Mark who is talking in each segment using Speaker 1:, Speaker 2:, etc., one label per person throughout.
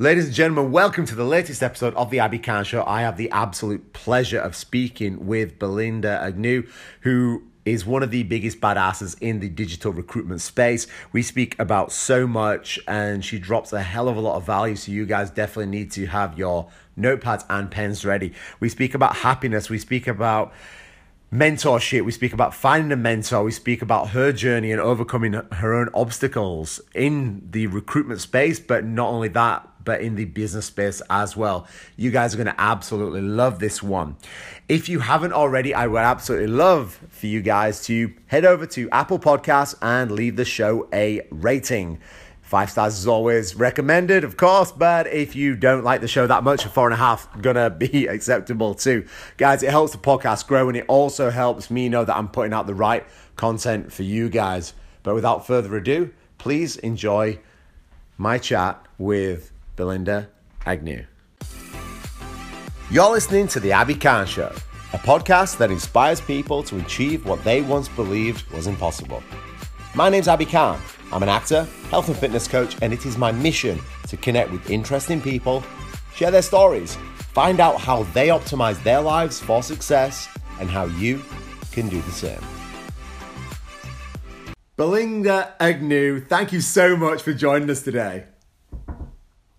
Speaker 1: Ladies and gentlemen, welcome to the latest episode of the Abi Khan Show. I have the absolute pleasure of speaking with Belinda Agnew, who is one of the biggest badasses in the digital recruitment space. We speak about so much, and she drops a hell of a lot of value. So, you guys definitely need to have your notepads and pens ready. We speak about happiness, we speak about mentorship. We speak about finding a mentor. We speak about her journey and overcoming her own obstacles in the recruitment space, but not only that, but in the business space as well. You guys are going to absolutely love this one. If you haven't already, I would absolutely love for you guys to head over to Apple Podcasts and leave the show a rating. Five stars is always recommended, of course, but if you don't like the show that much, a four and a half gonna be acceptable too. Guys, it helps the podcast grow and it also helps me know that I'm putting out the right content for you guys. But without further ado, please enjoy my chat with Belinda Agnew. You're listening to The Abi Khan Show, a podcast that inspires people to achieve what they once believed was impossible. My name's Abi Khan. I'm an actor, health and fitness coach, and it is my mission to connect with interesting people, share their stories, find out how they optimize their lives for success, and how you can do the same. Belinda Agnew, thank you so much for joining us today.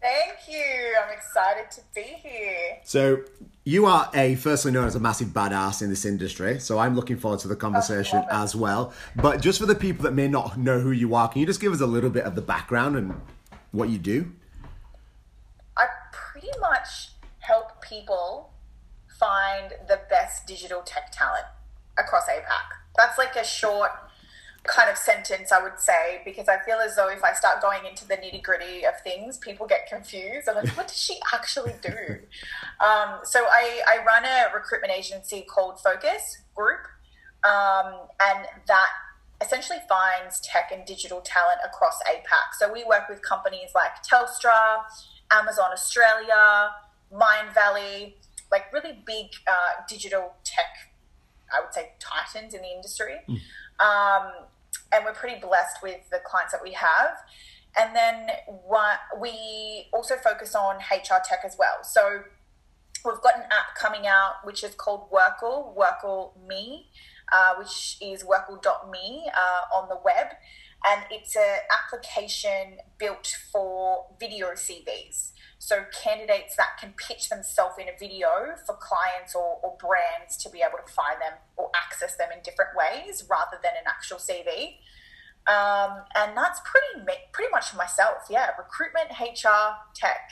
Speaker 2: Thank you. I'm excited to be here.
Speaker 1: So, you are a firstly known as a massive badass in this industry, so I'm looking forward to the conversation as well. But just for the people that may not know who you are, can you just give us a little bit of the background and what you do?
Speaker 2: I pretty much help people find the best digital tech talent across APAC. That's like a short kind of sentence, I would say, because I feel as though if I start going into the nitty gritty of things, people get confused. I'm like, what does she actually do? um, so I, I run a recruitment agency called Foccus Group, um, and that essentially finds tech and digital talent across APAC. So we work with companies like Telstra, Amazon Australia, Mindvalley, like really big uh, digital tech, I would say, titans in the industry. Mm. Um, and we're pretty blessed with the clients that we have. And then what, we also focus on HR tech as well. So we've got an app coming out which is called Workle, Workle Me, uh, which is workle.me uh, on the web. And it's an application built for video CVs. So candidates that can pitch themselves in a video for clients or, or brands to be able to find them or access them in different ways rather than an actual CV. Um, and that's pretty pretty much myself. Yeah, recruitment, HR, tech.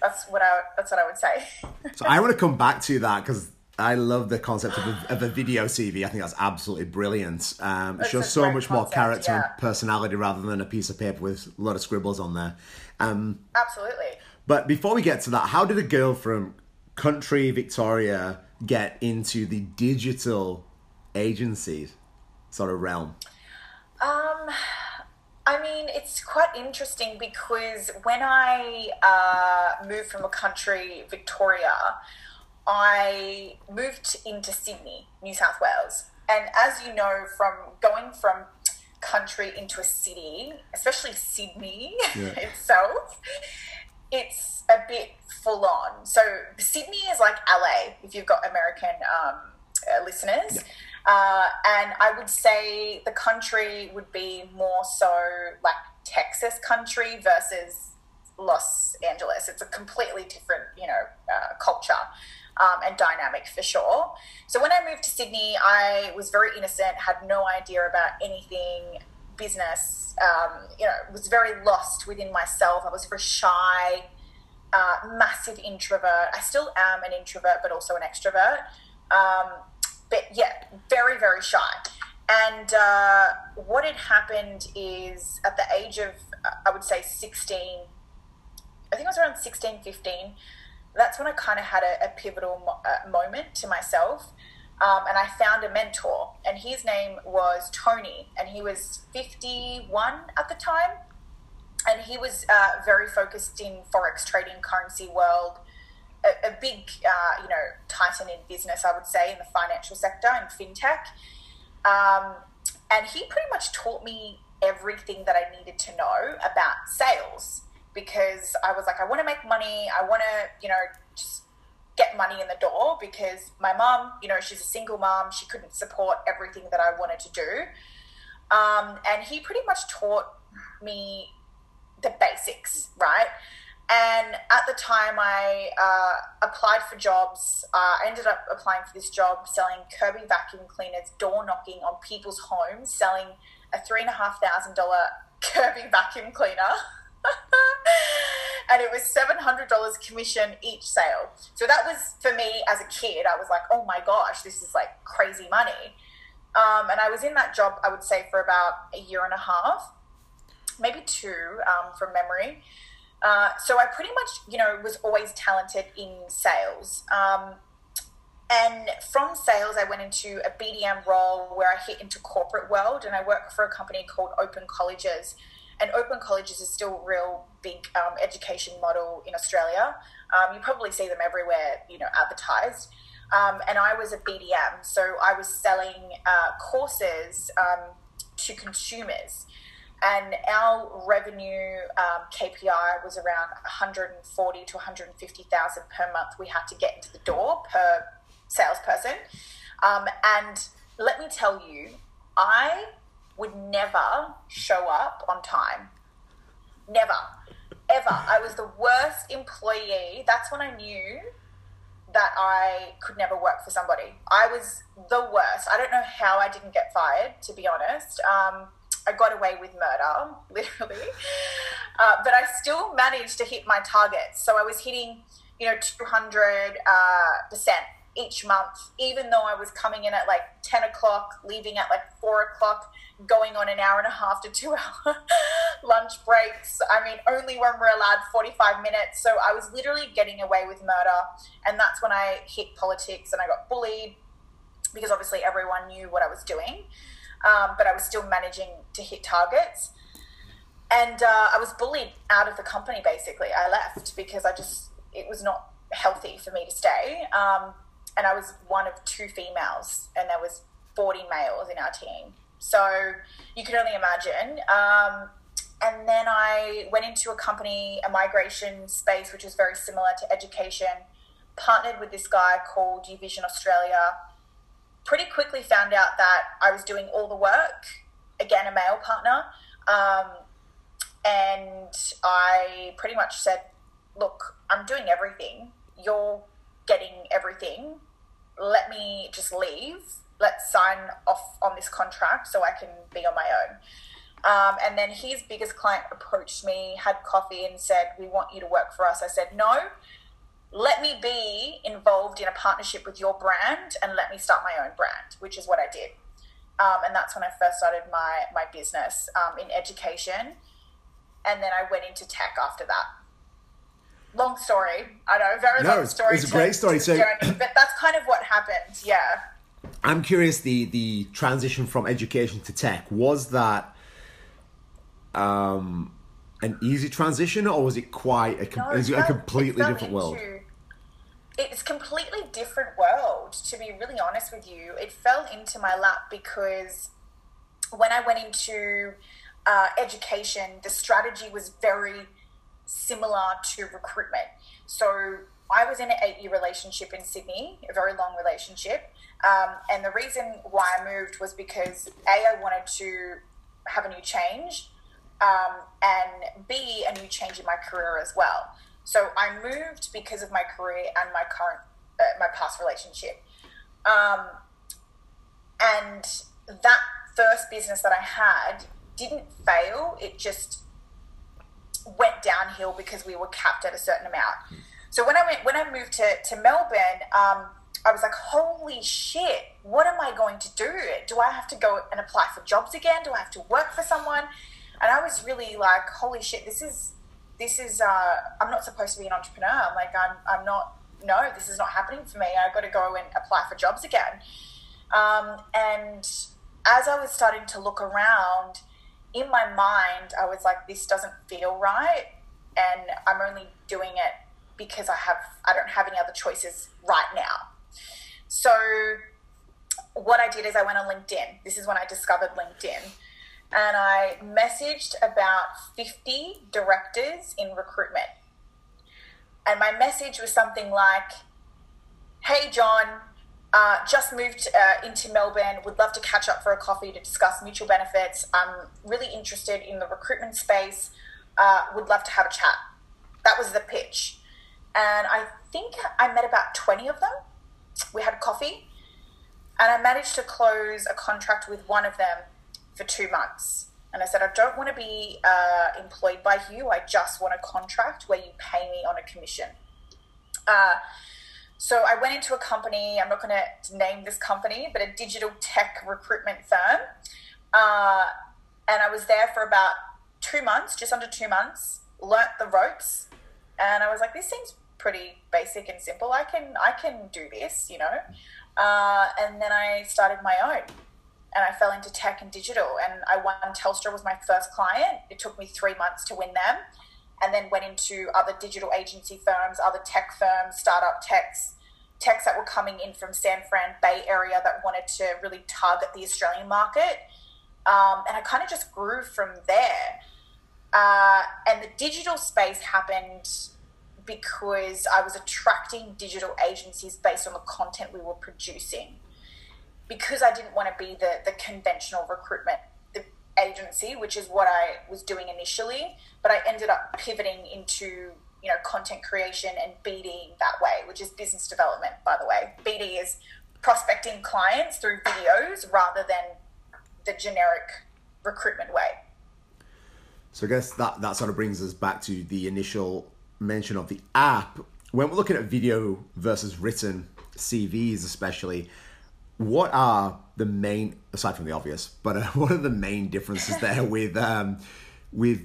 Speaker 2: That's what I that's what I would say.
Speaker 1: so I want to come back to that because I love the concept of a, of a, video CV. I think that's absolutely brilliant. Um, it shows so much concept, more character yeah. and personality rather than a piece of paper with a lot of scribbles on there. Um,
Speaker 2: absolutely.
Speaker 1: But before we get to that, how did a girl from country Victoria get into the digital agency sort of realm?
Speaker 2: Um, I mean, it's quite interesting because when I uh, moved from a country, Victoria, I moved into Sydney, New South Wales. And as you know, from going from country into a city, especially Sydney yeah. itself, it's a bit full on. So Sydney is like LA if you've got American um, uh, listeners. Yeah. Uh, and I would say the country would be more so like Texas country versus Los Angeles. It's a completely different, you know, uh, culture um, and dynamic for sure. So when I moved to Sydney, I was very innocent, had no idea about anything business. Um, you know, was very lost within myself. I was very shy, uh, massive introvert. I still am an introvert, but also an extrovert. Um, but yeah, very, very shy. And uh, what had happened is at the age of, I would say 16, I think it was around 16, 15, that's when I kind of had a, a pivotal mo- uh, moment to myself. Um, and I found a mentor, and his name was Tony, and he was 51 at the time. And he was uh, very focused in Forex trading, currency world, a, a big, uh, you know, titan in business, I would say, in the financial sector and fintech. Um, and he pretty much taught me everything that I needed to know about sales because I was like, I want to make money. I want to, you know, just get money in the door because my mom, you know, she's a single mom. She couldn't support everything that I wanted to do. Um, and he pretty much taught me the basics, right? And at the time, I uh, applied for jobs. Uh, I ended up applying for this job selling Kirby vacuum cleaners, door knocking on people's homes, selling a three and a half thousand dollar Kirby vacuum cleaner. and it was $700 commission each sale. So that was for me as a kid, I was like, oh my gosh, this is like crazy money. Um, and I was in that job, I would say, for about a year and a half, maybe two um, from memory. Uh, so I pretty much, you know, was always talented in sales. Um, and from sales, I went into a BDM role where I hit into corporate world, and I work for a company called Open Colleges. And Open Colleges is still a real big um, education model in Australia. Um, you probably see them everywhere, you know, advertised. Um, and I was a BDM, so I was selling uh, courses um, to consumers and our revenue um, KPI was around 140 to 150,000 per month we had to get into the door per salesperson. Um, and let me tell you, I would never show up on time. Never, ever. I was the worst employee. That's when I knew that I could never work for somebody. I was the worst. I don't know how I didn't get fired, to be honest. Um, I got away with murder, literally. Uh, but I still managed to hit my targets. So I was hitting, you know, 200 uh, percent each month, even though I was coming in at like 10 o'clock, leaving at like 4 o'clock, going on an hour and a half to two hour lunch breaks. I mean, only when we're allowed 45 minutes. So I was literally getting away with murder. And that's when I hit politics and I got bullied because obviously everyone knew what I was doing um, but I was still managing to hit targets. And uh, I was bullied out of the company. Basically, I left because I just it was not healthy for me to stay. Um, and I was one of two females, and there was forty males in our team. So you can only imagine. Um, and then I went into a company, a migration space, which was very similar to education. Partnered with this guy called Uvision Australia pretty quickly found out that I was doing all the work, again, a male partner. Um, and I pretty much said, Look, I'm doing everything. You're getting everything. Let me just leave. Let's sign off on this contract so I can be on my own. Um, and then his biggest client approached me, had coffee, and said, We want you to work for us. I said, No, let me be involved in a partnership with your brand and let me start my own brand, which is what I did. Um, and that's when I first started my, my business um, in education. And then I went into tech after that. Long story. I know, very no, long story.
Speaker 1: It's a great story. So,
Speaker 2: journey, but that's kind of what happened. Yeah.
Speaker 1: I'm curious the the transition from education to tech was that um, an easy transition or was it quite a, no, it a completely different world?
Speaker 2: it's completely different world to be really honest with you it fell into my lap because when i went into uh, education the strategy was very similar to recruitment so i was in an eight year relationship in sydney a very long relationship um, and the reason why i moved was because a i wanted to have a new change um, and b a new change in my career as well so I moved because of my career and my current, uh, my past relationship. Um, and that first business that I had didn't fail. It just went downhill because we were capped at a certain amount. So when I went, when I moved to, to Melbourne, um, I was like, holy shit, what am I going to do? Do I have to go and apply for jobs again? Do I have to work for someone? And I was really like, holy shit, this is this is uh, I'm not supposed to be an entrepreneur. I'm like I'm I'm not. No, this is not happening for me. I've got to go and apply for jobs again. Um, and as I was starting to look around, in my mind, I was like, this doesn't feel right, and I'm only doing it because I have I don't have any other choices right now. So what I did is I went on LinkedIn. This is when I discovered LinkedIn. and I messaged about 50 directors in recruitment. And my message was something like, Hey, John, uh, just moved uh, into Melbourne, would love to catch up for a coffee to discuss mutual benefits. I'm really interested in the recruitment space, uh, would love to have a chat. That was the pitch. And I think I met about 20 of them. We had coffee, and I managed to close a contract with one of them for two months. And I said, I don't want to be uh, employed by you. I just want a contract where you pay me on a commission. So I went into a company, I'm not going to name this company, but a digital tech recruitment firm. Uh, and I was there for about two months, just under two months, learnt the ropes. And I was like, this seems pretty basic and simple. I can, I can do this, you know? Uh, and then I started my own and I fell into tech and digital. And I won Telstra was my first client. It took me three months to win them, and then went into other digital agency firms, other tech firms, startup techs, techs that were coming in from San Fran Bay Area that wanted to really target the Australian market. Um, and I kind of just grew from there. Uh, and the digital space happened because I was attracting digital agencies based on the content we were producing because I didn't want to be the, the conventional recruitment agency, which is what I was doing initially, but I ended up pivoting into you know content creation and BD that way, which is business development, by the way. BD is prospecting clients through videos rather than the generic recruitment way.
Speaker 1: So I guess that that sort of brings us back to the initial mention of the app. When we're looking at video versus written CVs, especially, what are the main aside from the obvious but uh, what are the main differences there with um, with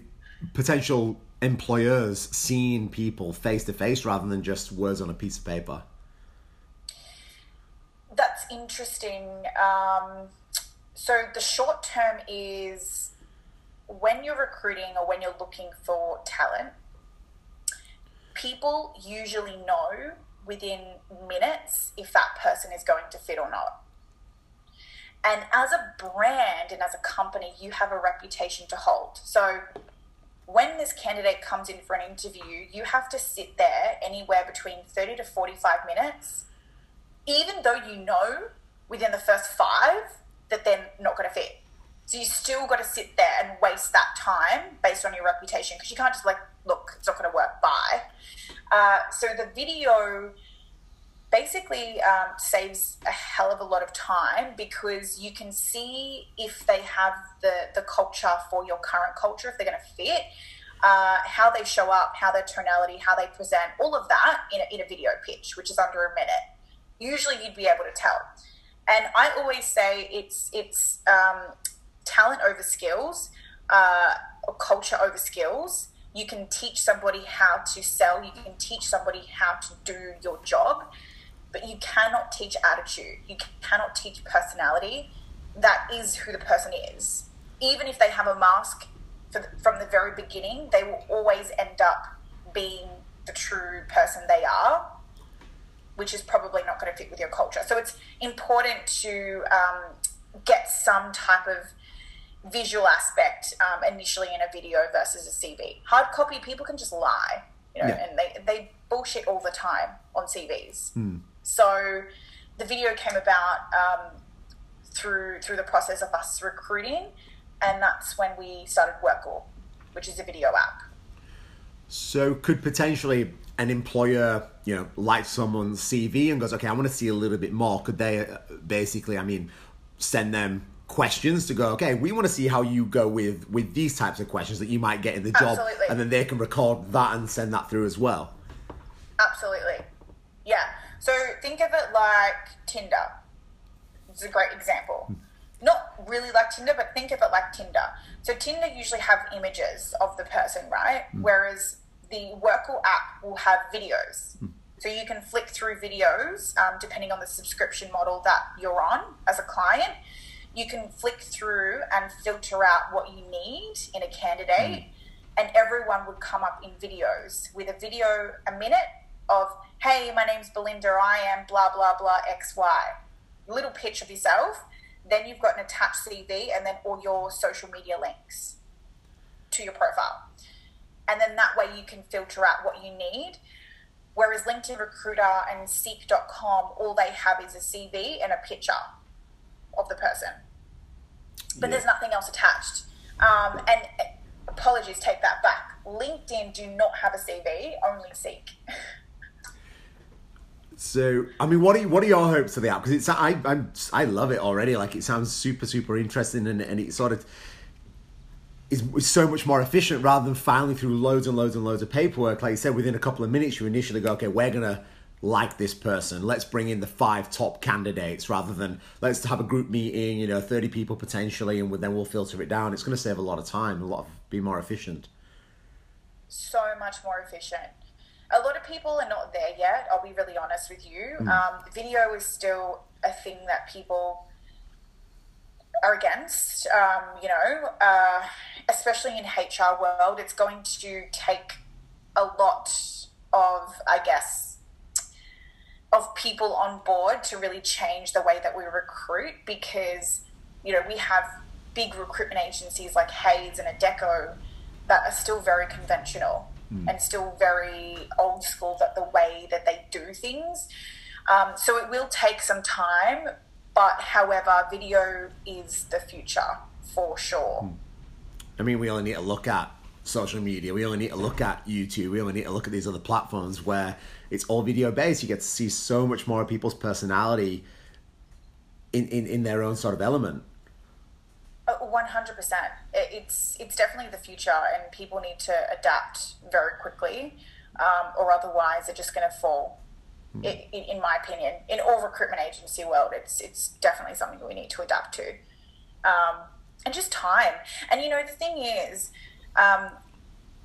Speaker 1: potential employers seeing people face to face rather than just words on a piece of paper?
Speaker 2: That's interesting. Um, so the short term is when you're recruiting or when you're looking for talent people usually know within minutes if that person is going to fit or not and as a brand and as a company, you have a reputation to hold. So when this candidate comes in for an interview, you have to sit there anywhere between 30 to 45 minutes, even though you know within the first five that they're not going to fit. So you still got to sit there and waste that time based on your reputation because you can't just like, look, it's not going to work. Bye. Uh, so the video basically um, saves a hell of a lot of time because you can see if they have the, the culture for your current culture, if they're going to fit, uh, how they show up, how their tonality, how they present, all of that in a, in a video pitch, which is under a minute. Usually you'd be able to tell. And I always say it's, it's um, talent over skills, uh, or culture over skills. You can teach somebody how to sell, you can teach somebody how to do your job but you cannot teach attitude. You cannot teach personality. That is who the person is. Even if they have a mask the, from the very beginning, they will always end up being the true person they are, which is probably not going to fit with your culture. So it's important to um, get some type of visual aspect um, initially in a video versus a CV. Hard copy, people can just lie, you know, yeah. and they, they bullshit all the time on CVs.
Speaker 1: Mm.
Speaker 2: So the video came about um, through through the process of us recruiting, and that's when we started Workable, which is a video app.
Speaker 1: So could potentially an employer, you know, like someone's CV and goes, okay, I want to see a little bit more. Could they uh, basically, I mean, send them questions to go, okay, we want to see how you go with with these types of questions that you might get in the job,
Speaker 2: Absolutely.
Speaker 1: and then they can record that and send that through as well.
Speaker 2: Absolutely, yeah. So think of it like Tinder. It's a great example. Not really like Tinder, but think of it like Tinder. So Tinder usually have images of the person, right? Mm. Whereas the Workable app will have videos. Mm. So you can flick through videos um, depending on the subscription model that you're on as a client. You can flick through and filter out what you need in a candidate, mm. and everyone would come up in videos with a video a minute of hey, my name's Belinda, I am blah, blah, blah, XY. Little pitch of yourself. then you've got an attached CV, and then all your social media links to your profile. And then that way you can filter out what you need. Whereas LinkedIn Recruiter and Seek.com, all they have is a CV and a picture of the person. But yeah. there's nothing else attached. Um, and apologies, take that back. LinkedIn do not have a CV, only Seek.
Speaker 1: So, I mean, what are what are your hopes for the app? Because it's I I'm, I love it already. Like it sounds super super interesting, and and it sort of is, is so much more efficient rather than filing through loads and loads and loads of paperwork. Like you said, within a couple of minutes, you initially go, okay, we're gonna like this person. Let's bring in the five top candidates rather than let's have a group meeting. You know, thirty people potentially, and then we'll filter it down. It's going to save a lot of time, a lot of, be more efficient.
Speaker 2: So much more efficient a lot of people are not there yet. I'll be really honest with you. Mm. Um, video is still a thing that people are against. Um, you know, uh, especially in HR world, it's going to take a lot of, I guess, of people on board to really change the way that we recruit because you know we have big recruitment agencies like Hays and Adecco that are still very conventional mm. and still very old school that the way that they do things. Um, so it will take some time, but however, video is the future for sure. Mm.
Speaker 1: I mean, we only need to look at social media. We only need to look at YouTube. We only need to look at these other platforms where it's all video based. You get to see so much more of people's personality in, in, in their own sort of element.
Speaker 2: Uh, one hundred percent. It's it's definitely the future, and people need to adapt very quickly, um, or otherwise they're just going to fall. Mm. It, in my opinion, in all recruitment agency world, it's it's definitely something we need to adapt to, um, and just time. And you know, the thing is, um,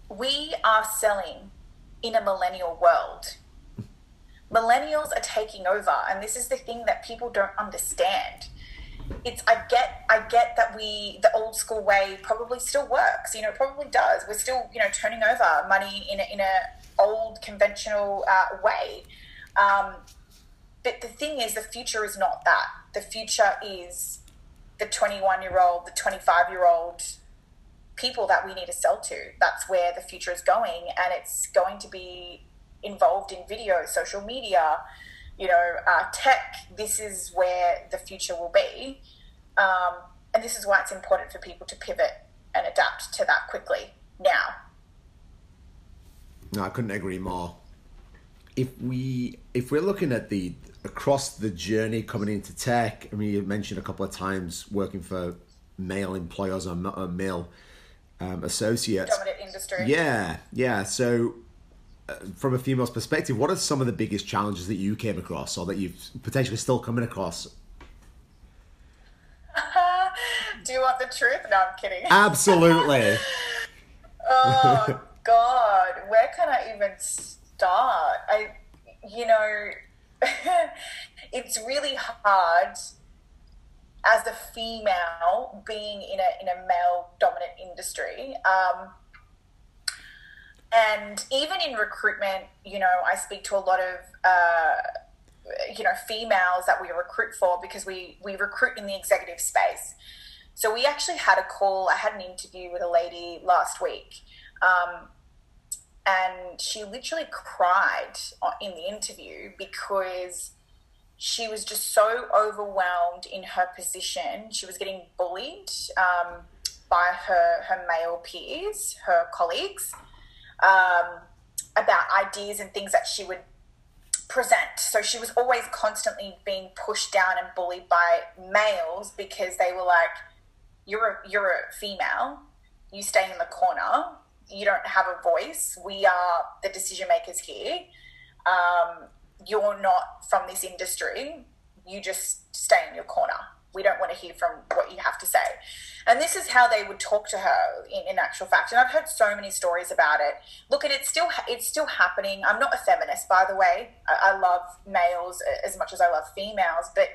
Speaker 2: we are selling in a millennial world. Millennials are taking over, and this is the thing that people don't understand it's I get I get that we the old school way probably still works. You know, probably does. We're still you know turning over money in a, in a old conventional uh, way. Um, but the thing is, the future is not that. The future is the 21 year old, the 25 year old people that we need to sell to. That's where the future is going, and it's going to be involved in video, social media, you know, uh, tech, this is where the future will be. Um, and this is why it's important for people to pivot and adapt to that quickly now.
Speaker 1: No, I couldn't agree more. If we if we're looking at the across the journey coming into tech, I mean, you mentioned a couple of times working for male employers or, or male um, associates.
Speaker 2: Dominant industry.
Speaker 1: Yeah, yeah. So from a female's perspective, what are some of the biggest challenges that you came across or that you've potentially still coming across?
Speaker 2: Do you want the truth? No, I'm kidding.
Speaker 1: Absolutely.
Speaker 2: oh God, where can I even start? I, you know, it's really hard as a female being in a in a male dominant industry. Um, and even in recruitment, you know, I speak to a lot of, uh, you know, females that we recruit for because we, we recruit in the executive space. So we actually had a call, I had an interview with a lady last week. Um, and she literally cried in the interview because she was just so overwhelmed in her position. She was getting bullied um, by her, her male peers, her colleagues um, about ideas and things that she would present. So she was always constantly being pushed down and bullied by males because they were like, "You're a you're a female. You stay in the corner. You don't have a voice. We are the decision makers here. Um, you're not from this industry. You just stay in your corner." We don't want to hear from what you have to say. And this is how they would talk to her in, in actual fact. And I've heard so many stories about it. Look, and it's still it's still happening. I'm not a feminist, by the way. I, I love males as much as I love females, but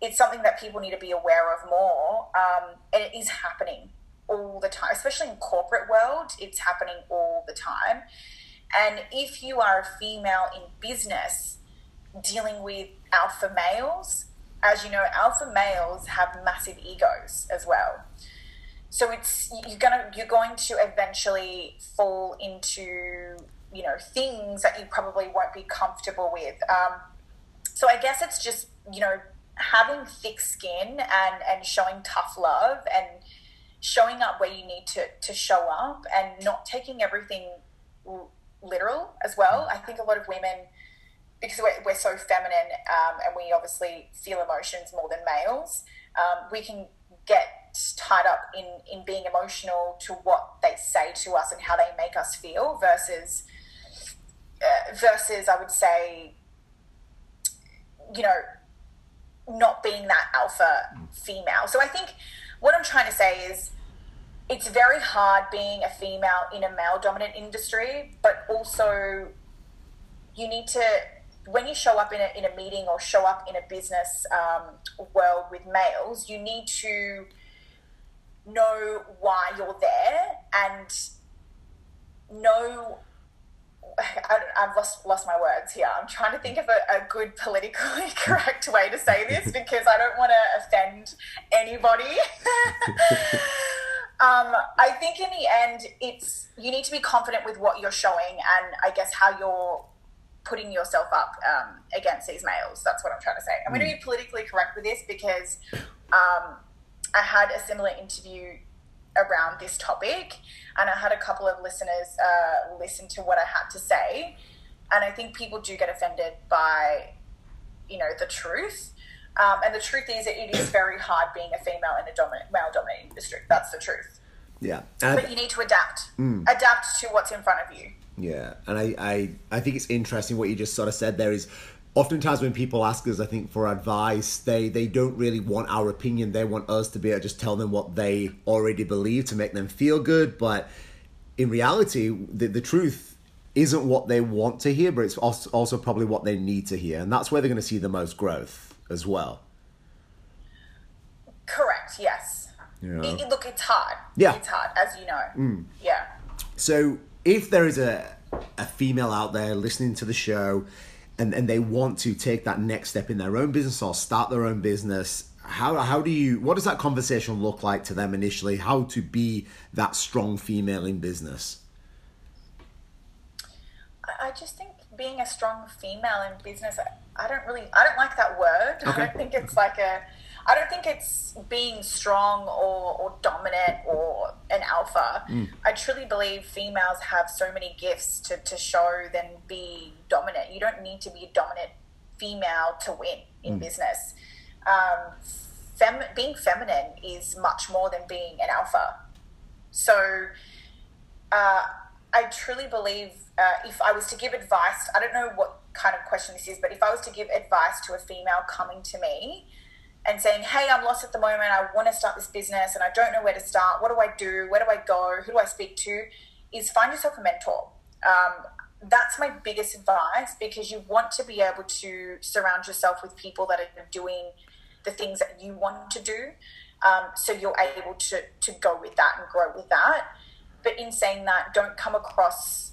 Speaker 2: it's something that people need to be aware of more. Um, and it is happening all the time, especially in corporate world. It's happening all the time. And if you are a female in business dealing with alpha males, as you know, alpha males have massive egos as well. So it's you're gonna you're going to eventually fall into you know things that you probably won't be comfortable with. Um, so I guess it's just you know having thick skin and and showing tough love and showing up where you need to to show up and not taking everything literal as well. I think a lot of women because we're, we're so feminine um, and we obviously feel emotions more than males, um, we can get tied up in, in being emotional to what they say to us and how they make us feel versus uh, versus I would say you know not being that alpha female. So I think what I'm trying to say is it's very hard being a female in a male dominant industry, but also you need to when you show up in a, in a meeting or show up in a business um, world with males, you need to know why you're there and know. I, have lost lost my words here. I'm trying to think of a, a good politically correct way to say this because I don't want to offend anybody. um, I think in the end, it's you need to be confident with what you're showing and I guess how you're putting yourself up um, against these males. That's what I'm trying to say. I'm mm. going to be politically correct with this because um, I had a similar interview around this topic, and I had a couple of listeners uh, listen to what I had to say, and I think people do get offended by, you know, the truth. Um, and the truth is, that it is very hard being a female in a dominant, male-dominated industry. That's the truth.
Speaker 1: Yeah,
Speaker 2: but you need to adapt. Mm. Adapt to what's in front of you.
Speaker 1: Yeah, and I, I, I think it's interesting what you just sort of said there is oftentimes when people ask us, I think, for advice, they, they don't really want our opinion. They want us to be able to just tell them what they already believe to make them feel good. But in reality, the, the truth isn't what they want to hear, but it's also, probably what they need to hear. And that's where they're going to see the most growth as well.
Speaker 2: Correct, yes. Yeah. It, look, it's hard.
Speaker 1: Yeah.
Speaker 2: It's hard, as you know. Mm. Yeah.
Speaker 1: So if there is a, a female out there listening to the show and, and they want to take that next step in their own business or start their own business, how, how do you, what does that conversation look like to them initially? How to be that strong female in business?
Speaker 2: I just think being a strong female in business, I don't really, I don't like that word. Okay. I don't think it's like a, I don't think it's being strong or, or dominant or an alpha. Mm. I truly believe females have so many gifts to, to show than be dominant. You don't need to be a dominant female to win in mm. business. Um, fem- being feminine is much more than being an alpha. So uh, I truly believe uh, if I was to give advice, I don't know what kind of question this is, but if I was to give advice to a female coming to me, and saying, Hey, I'm lost at the moment. I want to start this business and I don't know where to start. What do I do? Where do I go? Who do I speak to? Is find yourself a mentor. Um, that's my biggest advice because you want to be able to surround yourself with people that are doing the things that you want to do. Um, so you're able to, to go with that and grow with that. But in saying that, don't come across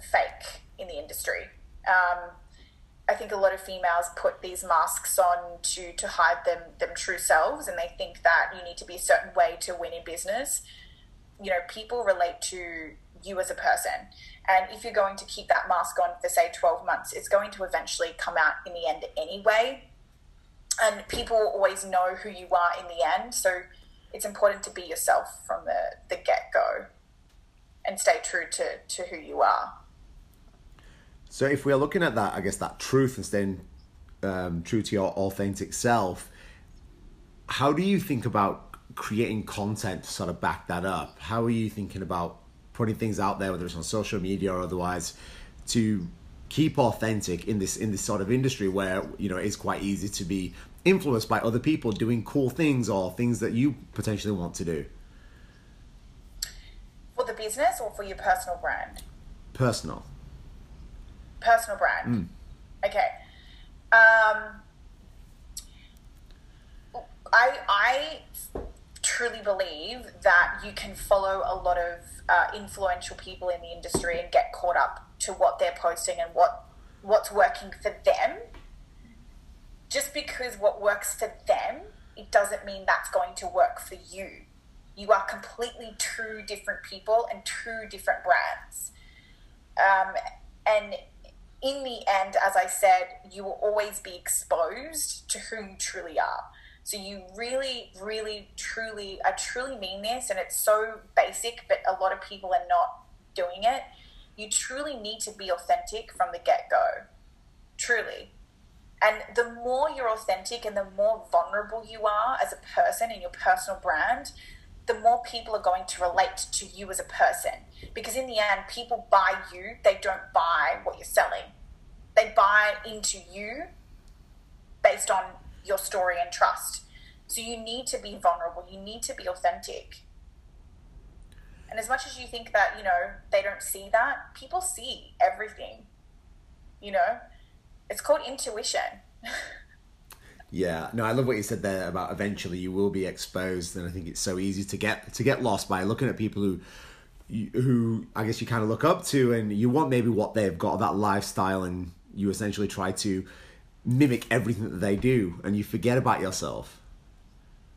Speaker 2: fake in the industry. Um, think a lot of females put these masks on to to hide them them true selves, and they think that you need to be a certain way to win in business. You know, people relate to you as a person, and if you're going to keep that mask on for say 12 months, it's going to eventually come out in the end anyway. And people always know who you are in the end, so it's important to be yourself from the the get go, and stay true to to who you are.
Speaker 1: So if we're looking at that, I guess that truth and staying um, true to your authentic self, how do you think about creating content to sort of back that up? How are you thinking about putting things out there, whether it's on social media or otherwise, to keep authentic in this in this sort of industry where you know it's quite easy to be influenced by other people doing cool things or things that you potentially want to do?
Speaker 2: For the business or for your personal brand?
Speaker 1: Personal
Speaker 2: personal brand. Mm. Okay. Um, I I truly believe that you can follow a lot of uh, influential people in the industry and get caught up to what they're posting and what what's working for them. Just because what works for them, it doesn't mean that's going to work for you. You are completely two different people and two different brands. Um, and in the end, as I said, you will always be exposed to who you truly are. So you really, really, truly, I truly mean this, and it's so basic, but a lot of people are not doing it. You truly need to be authentic from the get go. Truly. And the more you're authentic and the more vulnerable you are as a person in your personal brand, the more people are going to relate to you as a person. Because in the end, people buy you, they don't buy what you're selling. They buy into you based on your story and trust. So you need to be vulnerable, you need to be authentic. And as much as you think that, you know, they don't see that, people see everything. You know, it's called intuition.
Speaker 1: Yeah, no, I love what you said there about eventually you will be exposed, and I think it's so easy to get to get lost by looking at people who, who I guess you kind of look up to, and you want maybe what they've got that lifestyle, and you essentially try to mimic everything that they do, and you forget about yourself.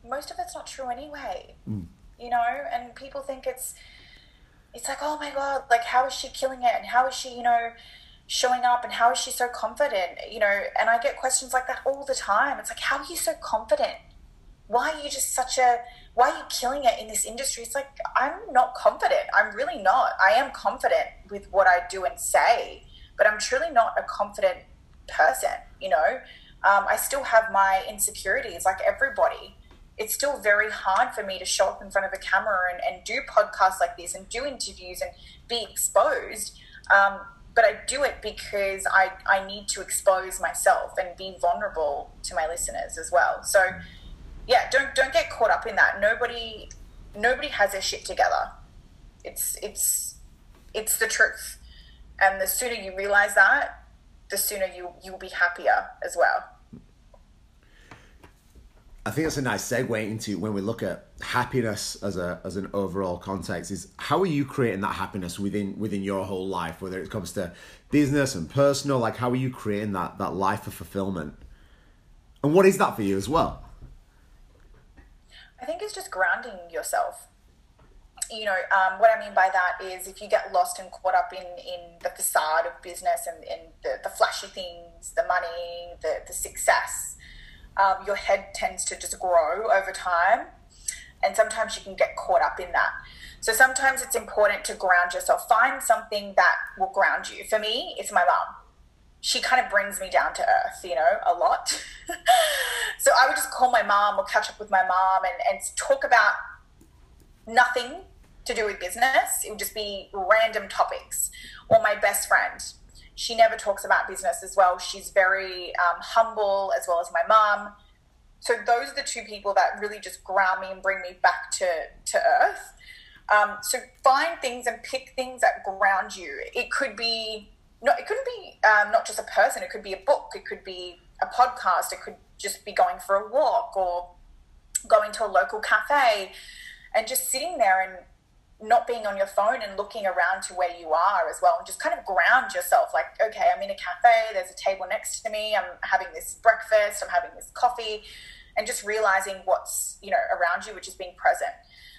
Speaker 2: Most of it's not true anyway, mm. you know, and people think it's, it's like, oh my god, like how is she killing it, and how is she, you know showing up and how is she so confident you know and i get questions like that all the time. It's like how are you so confident? Why are you just such a why are you killing it in this industry? It's like i'm not confident. I'm really not. I am confident with what i do and say but i'm truly not a confident person you know? Um, i still have my insecurities like everybody. It's still very hard for me to show up in front of a camera and, and do podcasts like this and do interviews and be exposed. Um, but I do it because I, I need to expose myself and be vulnerable to my listeners as well. So yeah, don't don't get caught up in that. Nobody nobody has their shit together. It's it's it's the truth. And the sooner you realize that, the sooner you you'll be happier as well.
Speaker 1: I think that's a nice segue into when we look at happiness as a as an overall context. Is how are you creating that happiness within within your whole life, whether it comes to business and personal? Like, how are you creating that that life of fulfillment? And what is that for you as well?
Speaker 2: I think it's just grounding yourself. You know, um, what I mean by that is if you get lost and caught up in, in the facade of business and, and the, the flashy things, the money, the, the success, um, your head tends to just grow over time. And sometimes you can get caught up in that. So sometimes it's important to ground yourself. Find something that will ground you. For me, it's my mom. She kind of brings me down to earth, you know, a lot. so I would just call my mom or catch up with my mom and, and talk about nothing to do with business. It would just be random topics. Or my best friend she never talks about business as well. She's very um, humble, as well as my mom. So those are the two people that really just ground me and bring me back to to earth. Um, so find things and pick things that ground you. It could be not. It couldn't be um, not just a person. It could be a book. It could be a podcast. It could just be going for a walk or going to a local cafe and just sitting there and not being on your phone and looking around to where you are as well and just kind of ground yourself like okay i'm in a cafe there's a table next to me i'm having this breakfast i'm having this coffee and just realizing what's you know around you which is being present.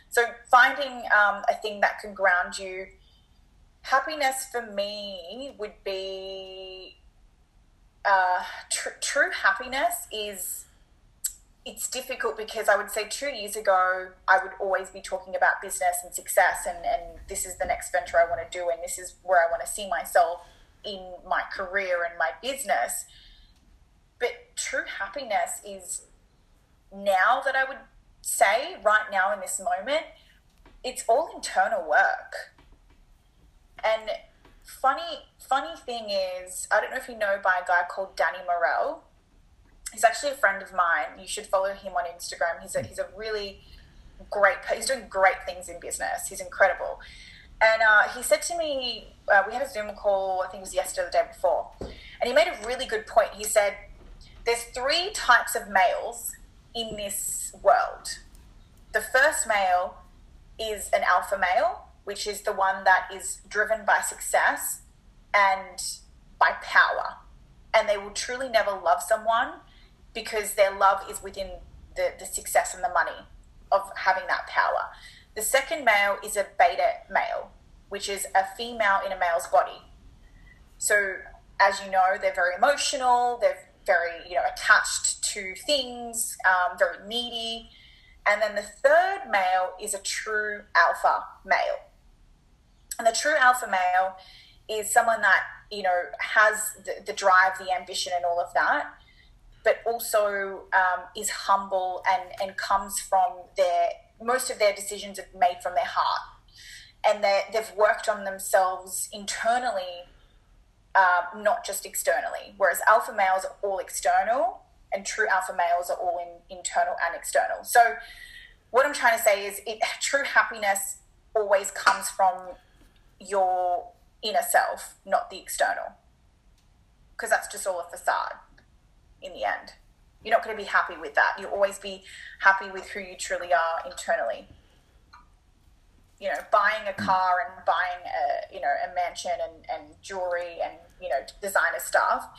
Speaker 2: So finding um, a thing that can ground you happiness for me would be uh, tr- true happiness is it's difficult because I would say two years ago, I would always be talking about business and success, and, and this is the next venture I want to do, and this is where I want to see myself in my career and my business. But true happiness is now that I would say, right now in this moment, it's all internal work. And funny, funny thing is, I don't know if you know by a guy called Danny Morel he's actually a friend of mine. You should follow him on Instagram. He's a, he's a really great, he's doing great things in business. He's incredible. And uh, he said to me, uh, we had a Zoom call, I think it was yesterday or the day before, and he made a really good point. He said, There's three types of males in this world. The first male is an alpha male, which is the one that is driven by success and by power and they will truly never love someone because their love is within the, the success and the money of having that power. The second male is a beta male, which is a female in a male's body. So, as you know, they're very emotional, they're very, you know, attached to things, um, very needy. And then the third male is a true alpha male. And the true alpha male is someone that, you know, has the, the drive, the ambition, and all of that, but also um, is humble and, and comes from their, most of their decisions are made from their heart. And they've worked on themselves internally um, not just externally. Whereas alpha males are all external, and true alpha males are all in internal and external. So, what I'm trying to say is, it, true happiness always comes from your inner self, not the external, because that's just all a facade. In the end, you're not going to be happy with that. You'll always be happy with who you truly are internally you know, buying a car and buying a, you know, a mansion and, and jewelry and, you know, designer stuff,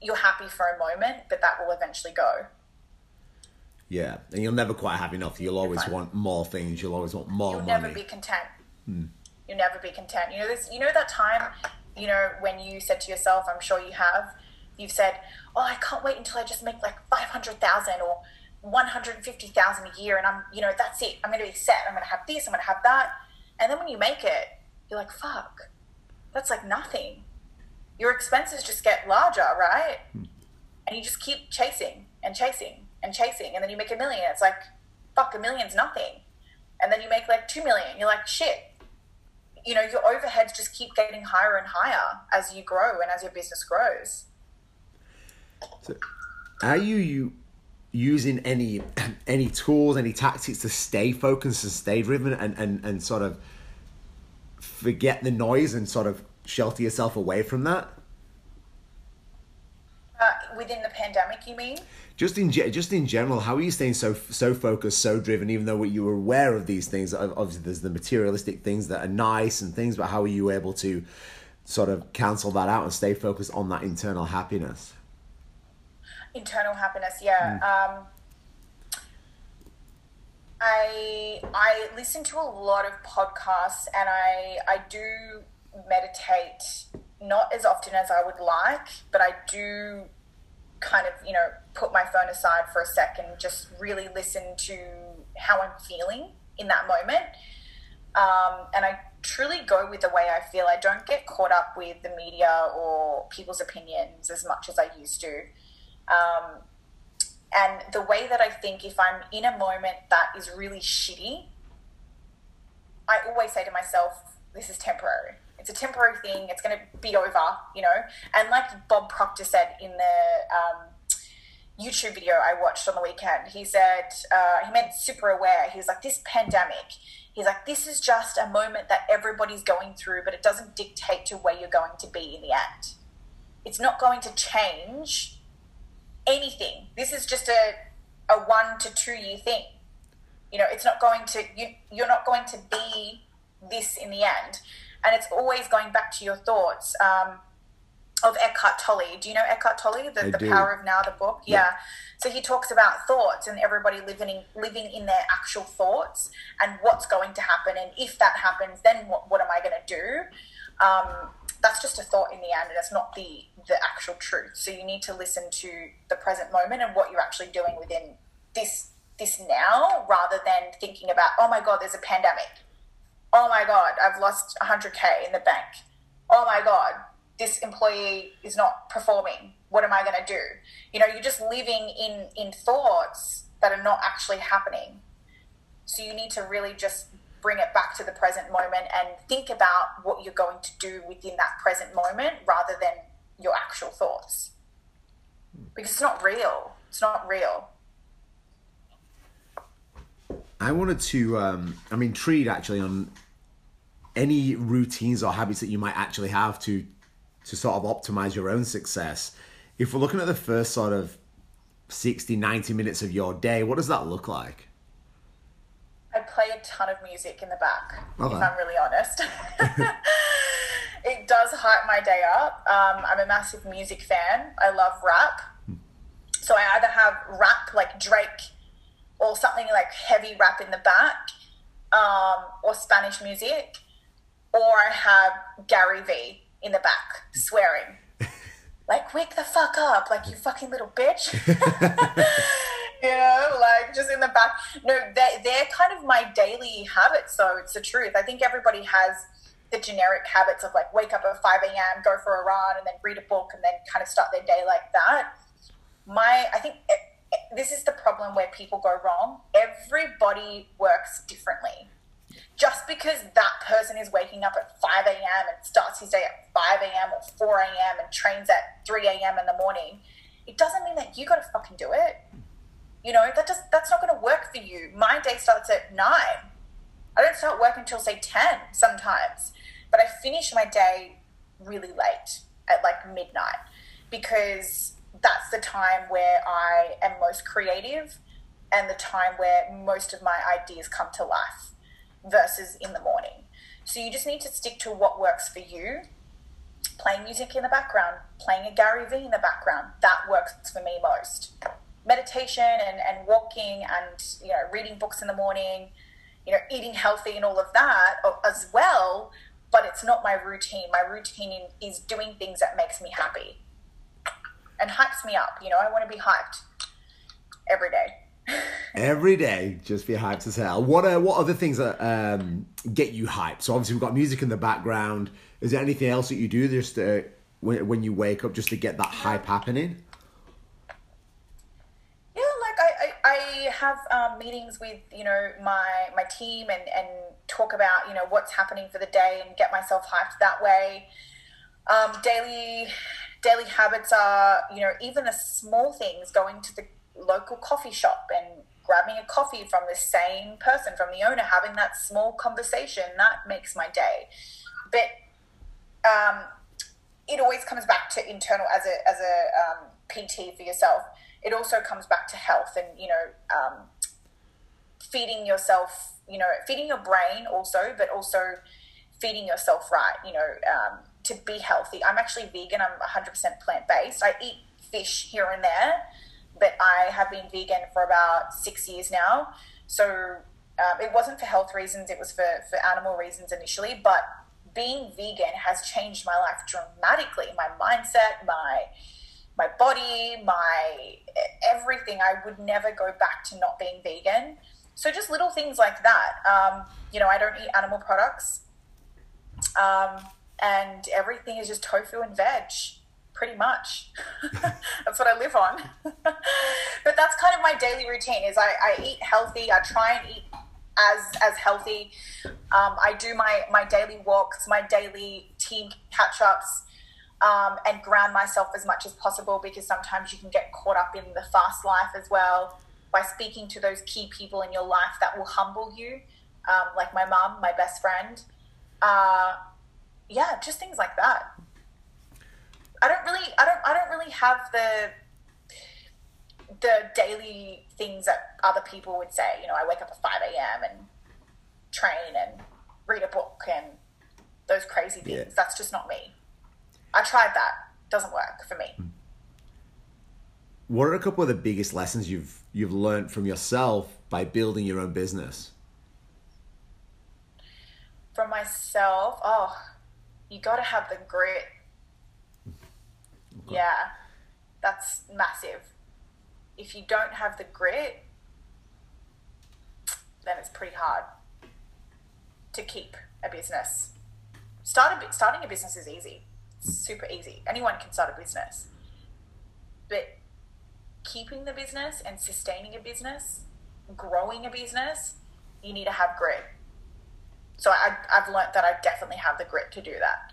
Speaker 2: you're happy for a moment, but that will eventually go.
Speaker 1: Yeah, and you'll never quite have enough. You'll always want more things. You'll always want more
Speaker 2: You'll
Speaker 1: money.
Speaker 2: never be content.
Speaker 1: Hmm.
Speaker 2: You'll never be content. You know this. You know that time. You know when you said to yourself, "I'm sure you have." You've said, "Oh, I can't wait until I just make like five hundred thousand or 150,000 a year and I'm, you know, that's it. I'm going to be set. I'm going to have this. I'm going to have that. And then when you make it, you're like, fuck, that's like nothing. Your expenses just get larger, right? Hmm. And you just keep chasing and chasing and chasing. And then you make a million. It's like, fuck, a million's nothing. And then you make like two million. You're like, shit. You know, your overheads just keep getting higher and higher as you grow and as your business grows.
Speaker 1: So, are you, you using any any tools, any tactics to stay focused and stay driven and, and, and sort of forget the noise and sort of shelter yourself away from that?
Speaker 2: Uh, within the pandemic, you mean?
Speaker 1: Just in just in general, how are you staying so so focused, so driven, even though you were aware of these things? Obviously, there's the materialistic things that are nice and things, but how are you able to sort of cancel that out and stay focused on that internal happiness?
Speaker 2: Internal happiness yeah mm. um, i i listen to a lot of podcasts and i i do meditate not as often as i would like but i do kind of you know put my phone aside for a second just really listen to how i'm feeling in that moment. Um, and i truly go with the way i feel. I don't get caught up with the media or people's opinions as much as i used to um, and the way that I think, if I'm in a moment that is really shitty, I always say to myself, this is temporary. It's a temporary thing. It's going to be over, you know? And like Bob Proctor said in the um, YouTube video I watched on the weekend, he said, uh, he meant super aware. He was like, this pandemic, he's like, this is just a moment that everybody's going through, but it doesn't dictate to where you're going to be in the end. It's not going to change anything. This is just a a one to two year thing. You know, it's not going to you you're not going to be this in the end, and it's always going back to your thoughts. Um, of Eckhart Tolle. Do you know Eckhart Tolle? The, the Power of Now, the book? Yeah. yeah. So he talks about thoughts and everybody living in, living in their actual thoughts and what's going to happen. And if that happens, then what, what am I going to do? Um, that's just a thought in the end. And it's not the the actual truth. So you need to listen to the present moment and what you're actually doing within this this now rather than thinking about oh my god there's a pandemic. Oh my god i've lost 100k in the bank. Oh my god this employee is not performing. What am i going to do? You know you're just living in in thoughts that are not actually happening. So you need to really just bring it back to the present moment and think about what you're going to do within that present moment rather than your actual thoughts. Because it's not real. It's not real.
Speaker 1: I wanted to, um, I'm intrigued actually on any routines or habits that you might actually have to to sort of optimize your own success. If we're looking at the first sort of 60, 90 minutes of your day, what does that look like?
Speaker 2: I play a ton of music in the back, okay. if I'm really honest. it does does hype my day up. Um, I'm a massive music fan. I love rap. So I either have rap like Drake or something like heavy rap in the back um, or Spanish music, or I have Gary Vee in the back swearing. like, wake the fuck up, like you fucking little bitch. You know, like just in the back. No, they, they're kind of my daily habits, So It's the truth. I think everybody has the generic habits of like wake up at 5 a.m., go for a run, and then read a book, and then kind of start their day like that. My, I think it, it, this is the problem where people go wrong. Everybody works differently. Just because that person is waking up at 5 a.m. and starts his day at 5 a.m. or 4 a.m. and trains at 3 a.m. in the morning, it doesn't mean that you got to fucking do it. You know, that just that's not going to work for you. My day starts at 9. I don't start work until say 10 sometimes, but I finish my day really late at like midnight because that's the time where I am most creative and the time where most of my ideas come to life versus in the morning. So you just need to stick to what works for you. Playing music in the background, playing a Gary Vee in the background, that works for me most. Meditation and, and walking and you know reading books in the morning, you know eating healthy and all of that as well. But it's not my routine. My routine is doing things that makes me happy and hypes me up. You know, I want to be hyped every day.
Speaker 1: Every day, just be hyped as hell. What are what other things that um, get you hyped? So obviously we've got music in the background. Is there anything else that you do just uh, when when you wake up just to get that hype happening?
Speaker 2: Yeah, like I I, I have um, meetings with you know my my team and and talk about you know what's happening for the day and get myself hyped that way. Um, daily daily habits are you know even the small things going to the local coffee shop and grabbing a coffee from the same person, from the owner, having that small conversation, that makes my day. But um, it always comes back to internal as a as a um, PT for yourself. It also comes back to health and you know um, feeding yourself, you know, feeding your brain also, but also feeding yourself right. You know, um, to be healthy. I'm actually vegan. I'm 100% plant based. I eat fish here and there but I have been vegan for about six years now. So um, it wasn't for health reasons, it was for, for animal reasons initially. But being vegan has changed my life dramatically my mindset, my my body, my everything. I would never go back to not being vegan. So just little things like that. Um, you know, I don't eat animal products, um, and everything is just tofu and veg pretty much. that's what I live on. but that's kind of my daily routine is I, I eat healthy. I try and eat as as healthy. Um, I do my my daily walks, my daily team catch ups, um, and ground myself as much as possible because sometimes you can get caught up in the fast life as well by speaking to those key people in your life that will humble you, um, like my mum, my best friend. Uh, yeah, just things like that. I don't really, I don't, I don't really have the the daily things that other people would say. You know, I wake up at five a.m. and train and read a book and those crazy things. Yeah. That's just not me. I tried that; doesn't work for me. Hmm.
Speaker 1: What are a couple of the biggest lessons you've you've learned from yourself by building your own business?
Speaker 2: From myself, oh, you got to have the grit Okay. Yeah, that's massive. If you don't have the grit, then it's pretty hard to keep a business. Start a, starting a business is easy. Super easy. Anyone can start a business. But keeping the business and sustaining a business, growing a business, you need to have grit. So I, I've learned that I definitely have the grit to do that.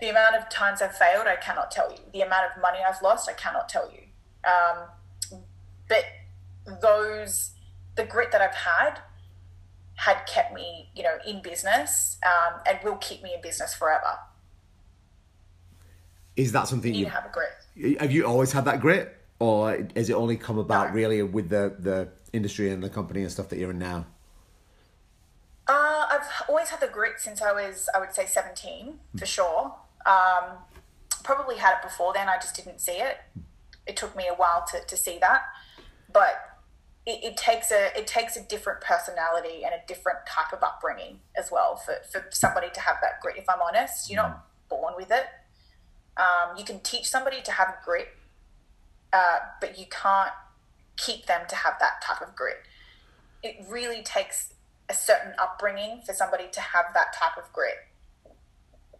Speaker 2: The amount of times I've failed, I cannot tell you. The amount of money I've lost, I cannot tell you. Um, but those, the grit that I've had, had kept me, you know, in business um, and will keep me in business forever.
Speaker 1: Is that something
Speaker 2: you,
Speaker 1: you
Speaker 2: have a grit?
Speaker 1: Have you always had that grit, or has it only come about no. really with the the industry and the company and stuff that you're in now?
Speaker 2: Uh, I've always had the grit since I was, I would say, 17 for sure. Um, probably had it before then. I just didn't see it. It took me a while to, to see that, but it, it takes a it takes a different personality and a different type of upbringing as well for, for somebody to have that grit. If I'm honest, you're not born with it. Um, you can teach somebody to have grit, uh, but you can't keep them to have that type of grit. It really takes a certain upbringing for somebody to have that type of grit.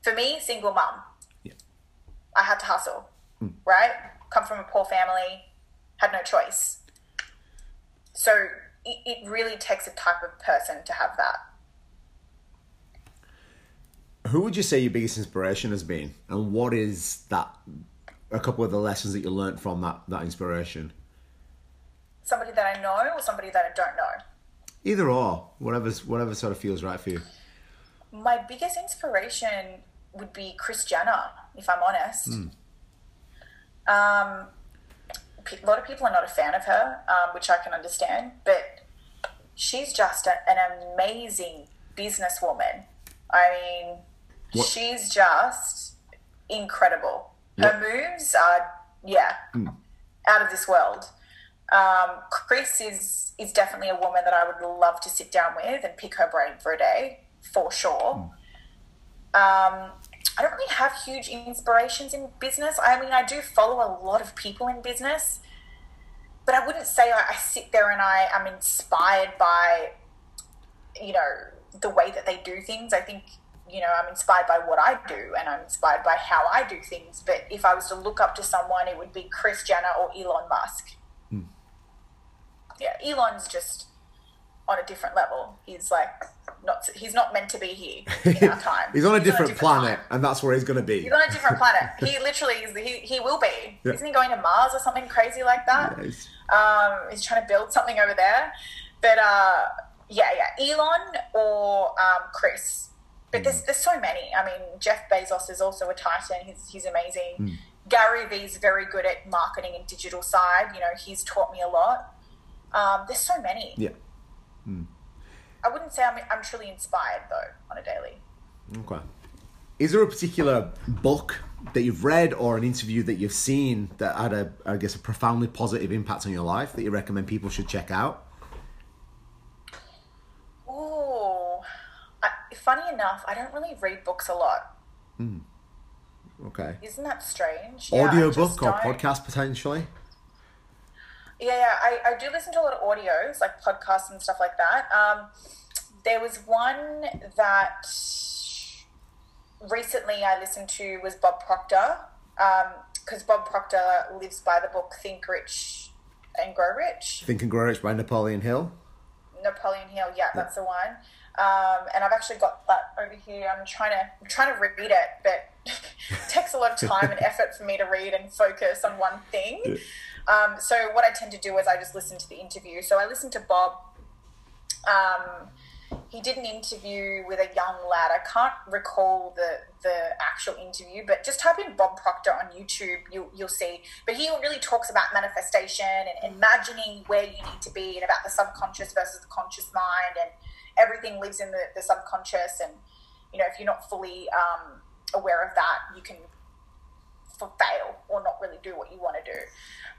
Speaker 2: For me, single mum,
Speaker 1: Yeah.
Speaker 2: I had to hustle, right? Come from a poor family, had no choice. So it, it really takes a type of person to have that.
Speaker 1: Who would you say your biggest inspiration has been, and what is that? A couple of the lessons that you learned from that that inspiration.
Speaker 2: Somebody that I know or somebody that I don't know.
Speaker 1: Either or, whatever's whatever sort of feels right for you.
Speaker 2: My biggest inspiration would be Kris Jenner, if I'm honest. Um, a lot of people are not a fan of her, um, which I can understand, but she's just a, an amazing businesswoman. I mean,
Speaker 1: What-
Speaker 2: she's just incredible. Her moves are, yeah, out of this world. Um, Kris is is definitely a woman that I would love to sit down with and pick her brain for a day, for sure. Um, I don't really have huge inspirations in business. I mean, I do follow a lot of people in business, but I wouldn't say I, I sit there and I am inspired by, you know, the way that they do things. I think, you know, I'm inspired by what I do and I'm inspired by how I do things. But if I was to look up to someone, it would be Kris Jenner or Elon Musk. Yeah, Elon's just on a different level. He's like not. He's not meant to be here in our time.
Speaker 1: He's on a different, planet,
Speaker 2: time.
Speaker 1: and that's where he's going to be.
Speaker 2: He's on a different planet. He literally is. He, he will be.
Speaker 1: Yeah.
Speaker 2: Isn't he going to Mars or something crazy like that?
Speaker 1: Yes.
Speaker 2: Um, he's trying to build something over there. But uh, yeah, yeah, Elon or um, Kris. But there's there's so many. I mean, Jeff Bezos is also a titan. He's he's amazing. Gary Vee's very good at marketing and digital side. You know, he's taught me a lot. Um, there's so many.
Speaker 1: Yeah.
Speaker 2: I wouldn't say I'm I'm truly inspired though on a daily.
Speaker 1: Okay. Is there a particular book that you've read or an interview that you've seen that had a, I guess, a profoundly positive impact on your life that you recommend people should check out?
Speaker 2: Ooh, I, funny enough, I don't really read books a lot.
Speaker 1: Okay.
Speaker 2: Isn't that strange?
Speaker 1: Audio
Speaker 2: just
Speaker 1: book or
Speaker 2: don't-
Speaker 1: podcast potentially?
Speaker 2: Yeah, yeah. I, I do listen to a lot of audios, like podcasts and stuff like that. Um, there was one that recently I listened to was Bob Proctor, because Bob Proctor lives by the book Think Rich and Grow Rich.
Speaker 1: Think and Grow Rich by Napoleon Hill.
Speaker 2: Napoleon Hill, yeah, that's the one. Um, and I've actually got that over here. I'm trying to I'm trying to read it, but it takes a lot of time and effort for me to read and focus on one thing. Um, so what I tend to do is I just listen to the interview. So I listened to Bob. Um, he did an interview with a young lad. I can't recall the the actual interview, but just type in Bob Proctor on YouTube, you'll you'll see. But he really talks about manifestation and imagining where you need to be, and about the subconscious versus the conscious mind, and everything lives in the, the subconscious. And you know, if you're not fully um, aware of that, you can fail or not really do what you want to do.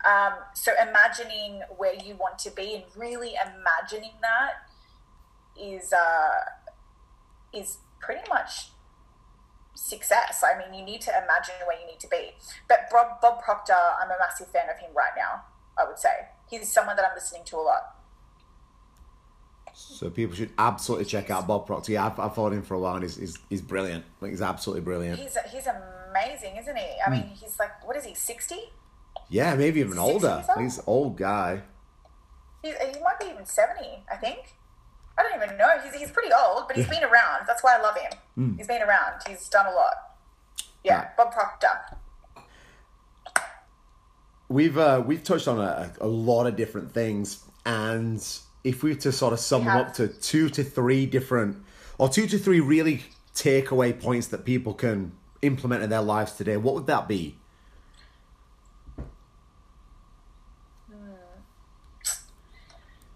Speaker 2: Um, so imagining where you want to be and really imagining that is uh, is pretty much success. I mean, you need to imagine where you need to be. But Bob, Bob Proctor, I'm a massive fan of him right now. I would say he's someone that I'm listening to a lot.
Speaker 1: So people should absolutely check out Bob Proctor. Yeah, I've, I've followed him for a while and he's, he's, he's brilliant. Like, he's absolutely brilliant.
Speaker 2: He's he's amazing, isn't he? I mean, he's like what is he, sixty?
Speaker 1: Yeah, maybe even older.
Speaker 2: old?
Speaker 1: He's old guy.
Speaker 2: He's, he might be even seventy. I think. I don't even know. He's he's pretty old, but he's been around. That's why I love him. He's been around. He's done a lot. Yeah, Bob Proctor.
Speaker 1: We've uh, we've touched on a, a lot of different things, and if we were to sort of sum
Speaker 2: We
Speaker 1: them up to two to three different, or two to three really takeaway points that people can implement in their lives today, what would that be? Hmm.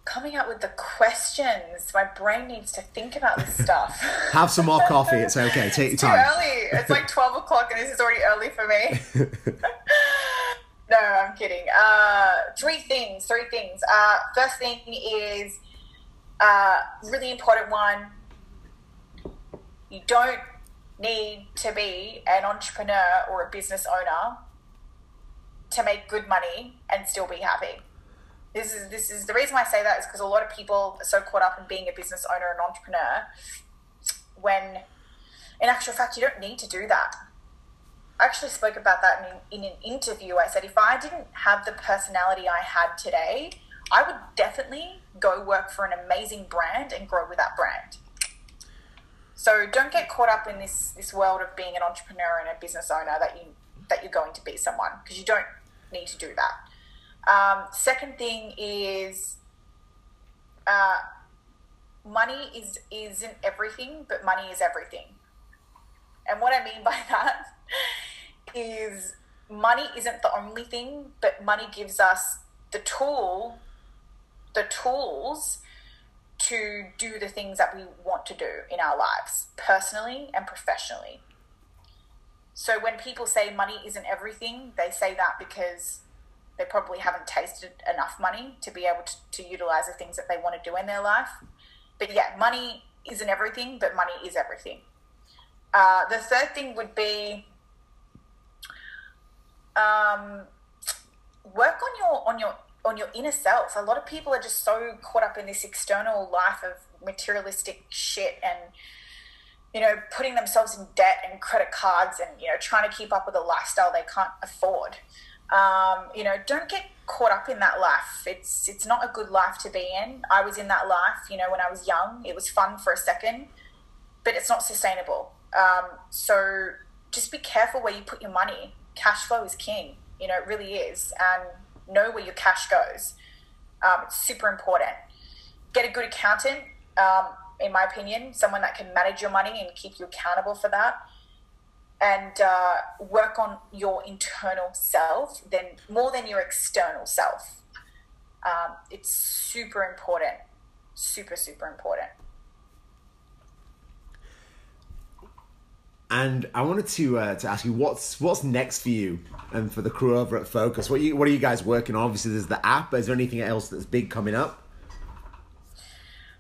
Speaker 2: coming up with the questions. My brain needs to think about this stuff.
Speaker 1: Have some more coffee. It's okay. Take
Speaker 2: it's
Speaker 1: your time.
Speaker 2: Too early. It's like twelve o'clock, and this is already early for me. no, I'm kidding. Uh, three things. Three things. Uh, first thing is uh, really important one. You don't need to be an entrepreneur or a business owner to make good money and still be happy. This is this is the reason I say that is because a lot of people are so caught up in being a business owner and entrepreneur when in actual fact you don't need to do that. I actually spoke about that in, in an interview. I said if I didn't have the personality I had today, I would definitely go work for an amazing brand and grow with that brand. So don't get caught up in this this world of being an entrepreneur and a business owner that you that you're going to be someone because you don't need to do that. Um, second thing is uh, money is isn't everything, but money is everything. And what I mean by that is money isn't the only thing, but money gives us the tool, the tools to do the things that we want to do in our lives, personally and professionally. So when people say money isn't everything, they say that because they probably haven't tasted enough money to be able to, to utilize the things that they want to do in their life. But yeah, money isn't everything, but money is everything. Uh, the third thing would be um, work on your on your on your inner self. A lot of people are just so caught up in this external life of materialistic shit and you know putting themselves in debt and credit cards and you know trying to keep up with a lifestyle they can't afford. Um, you know, don't get caught up in that life. It's it's not a good life to be in. I was in that life, you know, when I was young. It was fun for a second, but it's not sustainable. Um, so just be careful where you put your money. Cash flow is king. You know, it really is, and know where your cash goes. Um, it's super important. Get a good accountant. Um, in my opinion, someone that can manage your money and keep you accountable for that and uh, work on your internal self then more than your external self um, it's super important super super important
Speaker 1: And I wanted to uh, to ask you what's what's next for you and for the crew over at Foccus. What are you what are you guys working on? Obviously, there's the app. Is there anything else that's big coming up?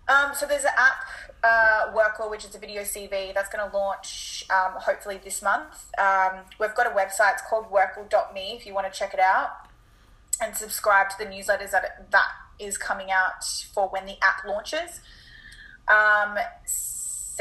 Speaker 2: Um, so there's an app uh, which is a video CV that's going to launch um, hopefully this month. Um, we've got a website, it's called workle.me if you want to check it out and subscribe to the newsletters that, that is coming out for when the app launches. Um,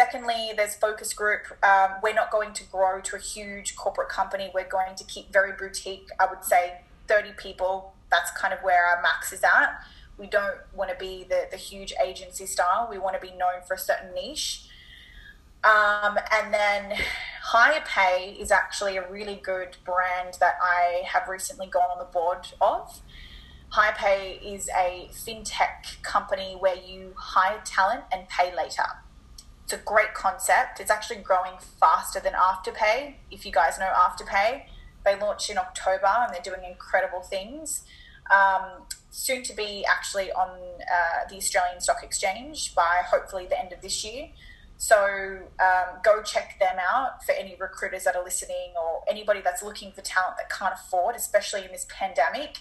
Speaker 2: secondly, there's Foccus Group. Um, we're not going to grow to a huge corporate company. We're going to keep very boutique. I would say 30 people. That's kind of where our max is at we don't want to be the, the huge agency style. We want to be known for a certain niche. Um, and then HirePay is actually a really good brand that I have recently gone on the board of. HirePay is a fintech company where you hire talent and pay later. It's a great concept. It's actually growing faster than Afterpay. If you guys know Afterpay, they launched in October and they're doing incredible things. Um, soon to be actually on uh, the Australian Stock Exchange by hopefully the end of this year. So um, go check them out for any recruiters that are listening or anybody that's looking for talent that can't afford, especially in this pandemic.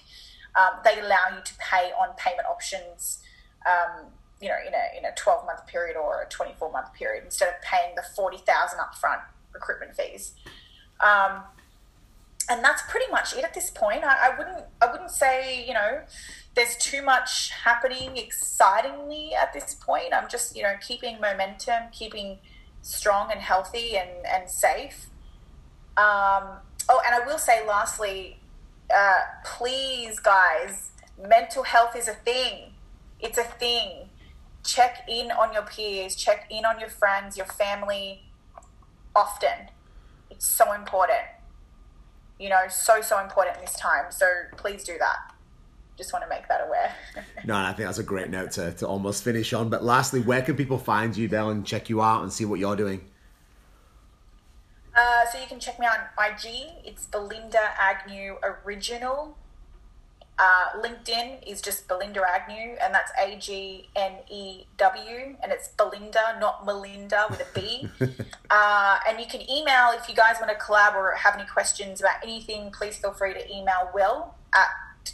Speaker 2: Um, they allow you to pay on payment options, um, you know, in a in a twelve month period or a twenty four month period instead of paying the forty thousand upfront recruitment fees. Um, and that's pretty much it at this point. I, I, wouldn't I wouldn't say you know there's too much happening excitingly at this point. I'm just you know keeping momentum, keeping strong and healthy and and safe. Um, oh, and I will say lastly, uh, please guys, mental health is a thing. It's a thing. Check in on your peers. Check in on your friends, your family, often. It's so important you know, so, so important in this time. So please do that. Just want to make that aware.
Speaker 1: no, I think that's a great note to, to almost finish on. But lastly, where can people find you, Belle, and check you out and see what you're doing?
Speaker 2: Uh, so you can check me out on IG. It's Belinda Agnew Original. Uh, LinkedIn is just Belinda Agnew, and that's A G N E W, and it's Belinda, not Melinda with a B. uh, and you can email if you guys want to collab or have any questions about anything, please feel free to email Will at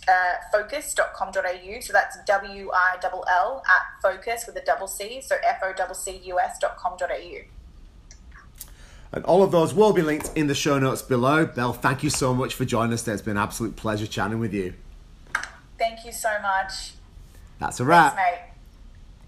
Speaker 2: uh, foccus.com.au. So that's W I L L at Foccus with a double C, so F O C U S.com.au.
Speaker 1: And all of those will be linked in the show notes below. Belle, thank you so much for joining us today. It's been an absolute pleasure chatting with you.
Speaker 2: Thank you so much.
Speaker 1: That's a wrap.
Speaker 2: Thanks, mate.